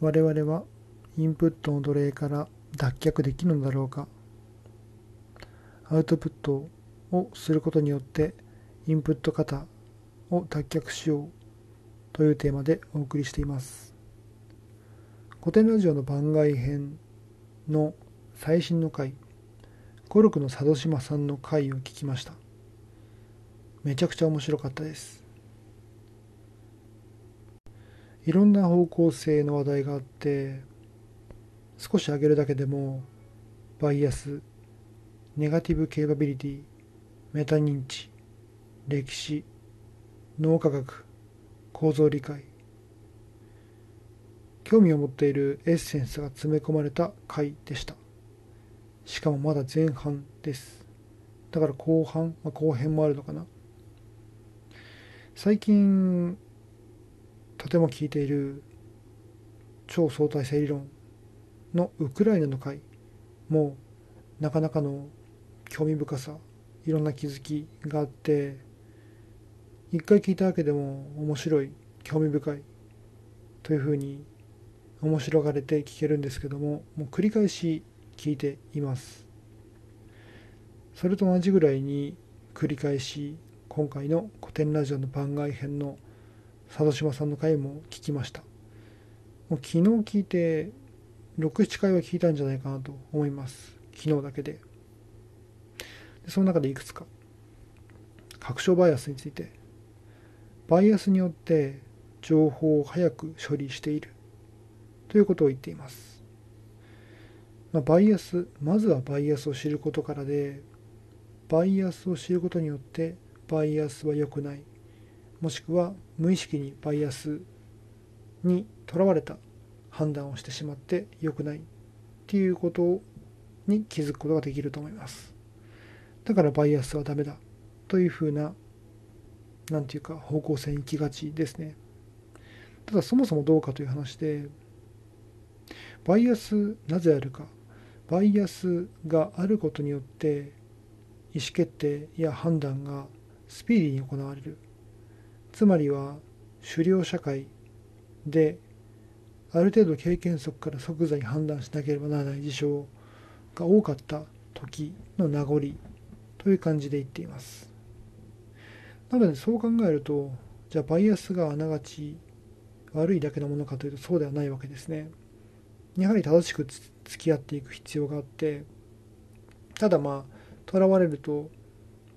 我々はインプットの奴隷から脱却できるのだろうか。アウトプットをすることによってインプット型を脱却しようというテーマでお送りしています。古典ラジオの番外編の最新の回コルクの佐渡島さんの回を聞きました。めちゃくちゃ面白かったです。いろんな方向性の話題があって少し挙げるだけでもバイアスネガティブケーパビリティメタ認知歴史脳科学構造理解興味を持っているエッセンスが詰め込まれた回でした。しかもまだ前半です。だから後半、まあ、後編もあるのかな。最近とても聞いている超相対性理論のウクライナの回もなかなかの興味深さいろんな気づきがあって一回聞いただけでも面白い興味深いというふうに面白がれて聞けるんですけどももう繰り返し聞いています。それと同じぐらいに繰り返し今回の古典ラジオの番外編の佐渡島さんの回も聞きました。もう昨日聞いて67回は聞いたんじゃないかなと思います。昨日だけで。でその中でいくつか。確証バイアスについて。バイアスによって情報を早く処理している。ということを言っています、まあ、バイアスまずはバイアスを知ることからでバイアスを知ることによってバイアスは良くない。もしくは無意識にバイアスにとらわれた判断をしてしまって良くないっていうことに気づくことができると思います。だからバイアスはダメだというふうな何て言うか方向性に行きがちですね。ただそもそもどうかという話でバイアスなぜあるか。バイアスがあることによって意思決定や判断がスピーディーに行われる。つまりは狩猟社会である程度経験則から即座に判断しなければならない事象が多かった時の名残という感じで言っています。なのでそう考えるとじゃあバイアスがあながち悪いだけのものかというとそうではないわけですね。やはり正しく付き合っていく必要があってただまあとらわれると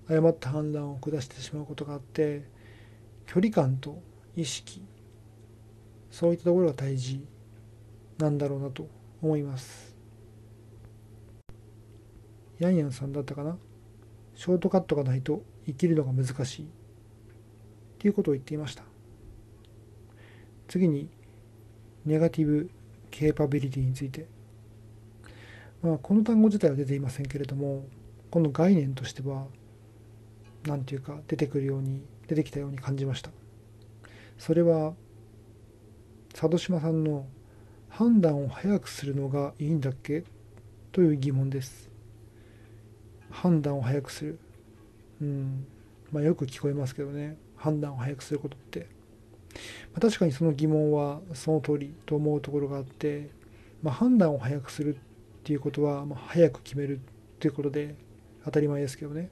誤った判断を下してしまうことがあって距離感と意識そういったところが大事なんだろうなと思います。ヤンヤンさんだったかな？ショートカットがないと生きるのが難しい。っていうことを言っていました。次にネガティブケーパビリティについて、まあ、この単語自体は出ていませんけれどもこの概念としては何ていうか出てくるように出てきたように感じましたそれは佐渡島さんの判断を早くするのがいいんだっけ？という疑問です判断を早くする。うん。まあよく聞こえますけどね。判断を早くすることって。ま、確かにその疑問はその通りと思うところがあって、まあ、判断を早くするっていうことは、まあ、早く決めるっていうことで当たり前ですけどね。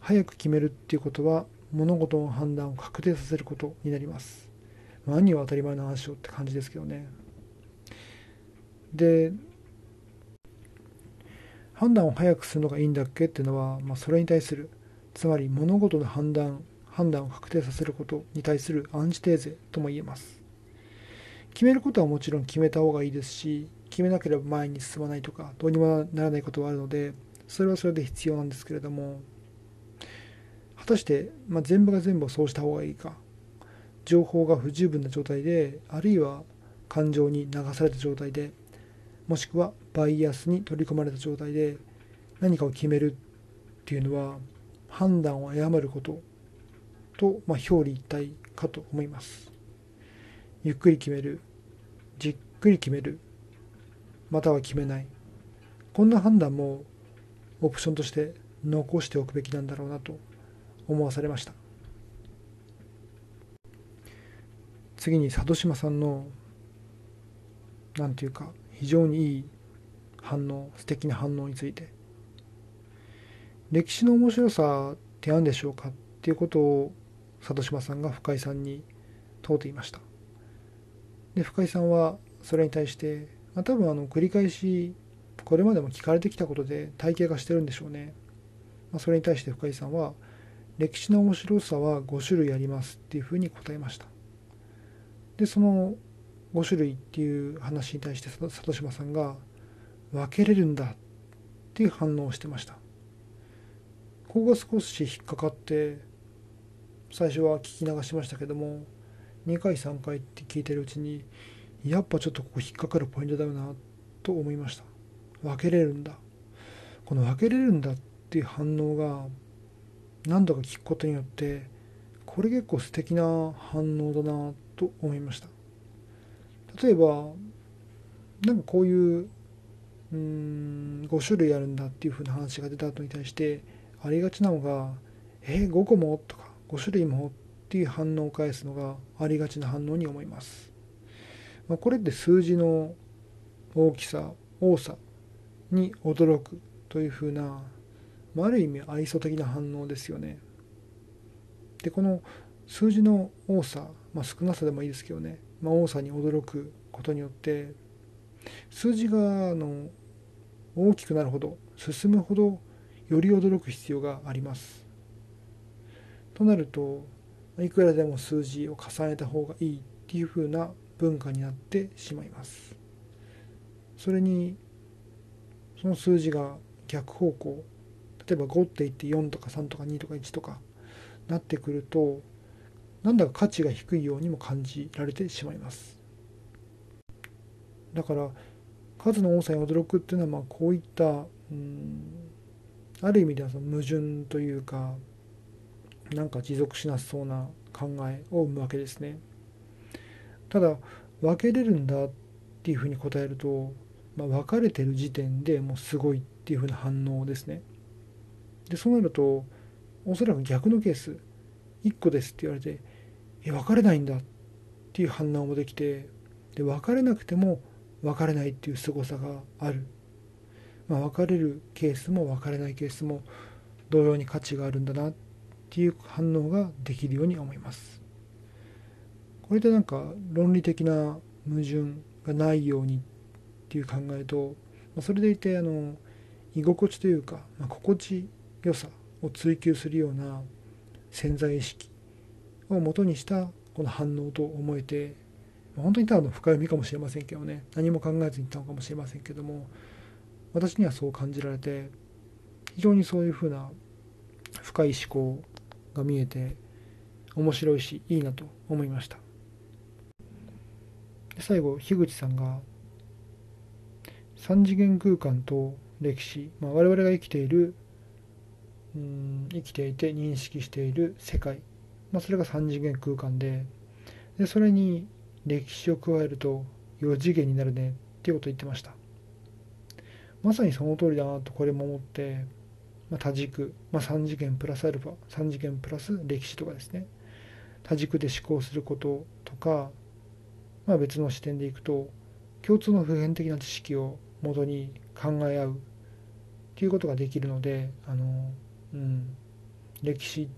早く決めるっていうことは物事の判断を確定させることになります。何は当たり前の話をって感じですけどね。で、判断を早くするのがいいんだっけっていうのは、まあ、それに対するつまり物事の判断判断を確定させることに対するアンチテーゼとも言えます決めることはもちろん決めた方がいいですし決めなければ前に進まないとかどうにもならないことはあるのでそれはそれで必要なんですけれども果たして、まあ、全部が全部そうした方がいいか情報が不十分な状態であるいは感情に流された状態でもしくはバイアスに取り込まれた状態で何かを決めるっていうのは判断を誤ることと、まあ、表裏一体かと思います。ゆっくり決める、じっくり決める、または決めない。こんな判断もオプションとして残しておくべきなんだろうなと思わされました。次に佐渡島さんの何て言うか非常にいい反応素敵な反応について。歴史の面白さって何でしょうかっていうことを里島さんが深井さんに問うていました。で深井さんはそれに対して、まあ、多分あの繰り返しこれまでも聞かれてきたことで体系化してるんでしょうね、まあ、それに対して深井さんは歴史の面白さは5種類ありますっていうふうに答えました。でその5種類っていう話に対して里島さんが分けれるんだっていう反応をしてました。ここが少し引っかかって最初は聞き流しましたけども2回3回って聞いてるうちにやっぱちょっとここ引っかかるポイントだよなと思いました。分けれるんだ。この分けれるんだっていう反応が何度か聞くことによってこれ結構素敵な反応だなと思いました例えばなんかこういううん5種類あるんだっていうふうな話が出た後に対してありがちなのが「えー、5個も?」とか「5種類も?」っていう反応を返すのがありがちな反応に思います。まあ、これって数字の大きさ多さに驚くというふうな、まあ、ある意味愛想的な反応ですよね。でこの数字の多さ、まあ、少なさでもいいですけどね、まあ、多さに驚くことによって数字があの大きくなるほど進むほどより驚く必要があります。となるといくらでも数字を重ねた方がいいっていう風な文化になってしまいます。それにその数字が逆方向例えば5って言って4とか3とか2とか1とかなってくるとなんだか価値が低いようにも感じられてしまいます。だから数の多さに驚くっていうのはまあこういったうんある意味ではその矛盾というかなんか持続しなそうな考えを生むわけですね。ただ分けれるんだっていうふうに答えると、まあ、分かれてる時点でもうすごいっていうふうな反応ですね。でそうなるとおそらく逆のケース1個ですって言われてえ分かれないんだっていう反応もできてで分かれなくても分かれないっていう凄さがある、まあ、分かれるケースも分かれないケースも同様に価値があるんだなっていう反応ができるように思います。これでなんか論理的な矛盾がないようにっていう考えとまそれでいてあの居心地というか、まあ、心地よさを追求するような潜在意識をもとにしたこの反応と思えて本当にただの深読みかもしれませんけどね。何も考えずに言ったのかもしれませんけども私にはそう感じられて非常にそういうふうな深い思考が見えて面白いしいいなと思いました。最後樋口さんが3次元空間と歴史、まあ、我々が生きているうん生きていて認識している世界、まあ、それが3次元空間で。でそれに歴史を加えると4次元になるねっていうことを言ってました。まさにその通りだなとこれも思って、まあ、多軸、まあ、3次元プラスアルファ。3次元プラス歴史とかですね。多軸で思考することとか、まあ、別の視点でいくと共通の普遍的な知識をもとに考え合うっていうことができるのであの、うん、歴史っ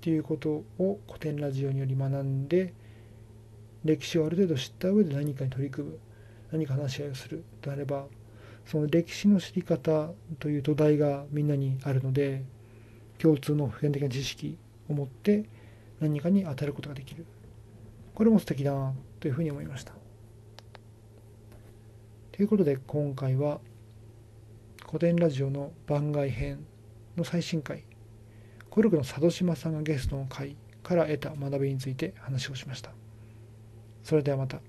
ていうことを古典ラジオにより学んで歴史をある程度知った上で何かに取り組む何か話し合いをするとなればその歴史の知り方という土台がみんなにあるので共通の普遍的な知識を持って何かに当たることができる。これも素敵だなというふうに思いました。ということで今回は古典ラジオの番外編の最新回コルクの佐渡島さんがゲストの回から得た学びについて話をしました。それではまた。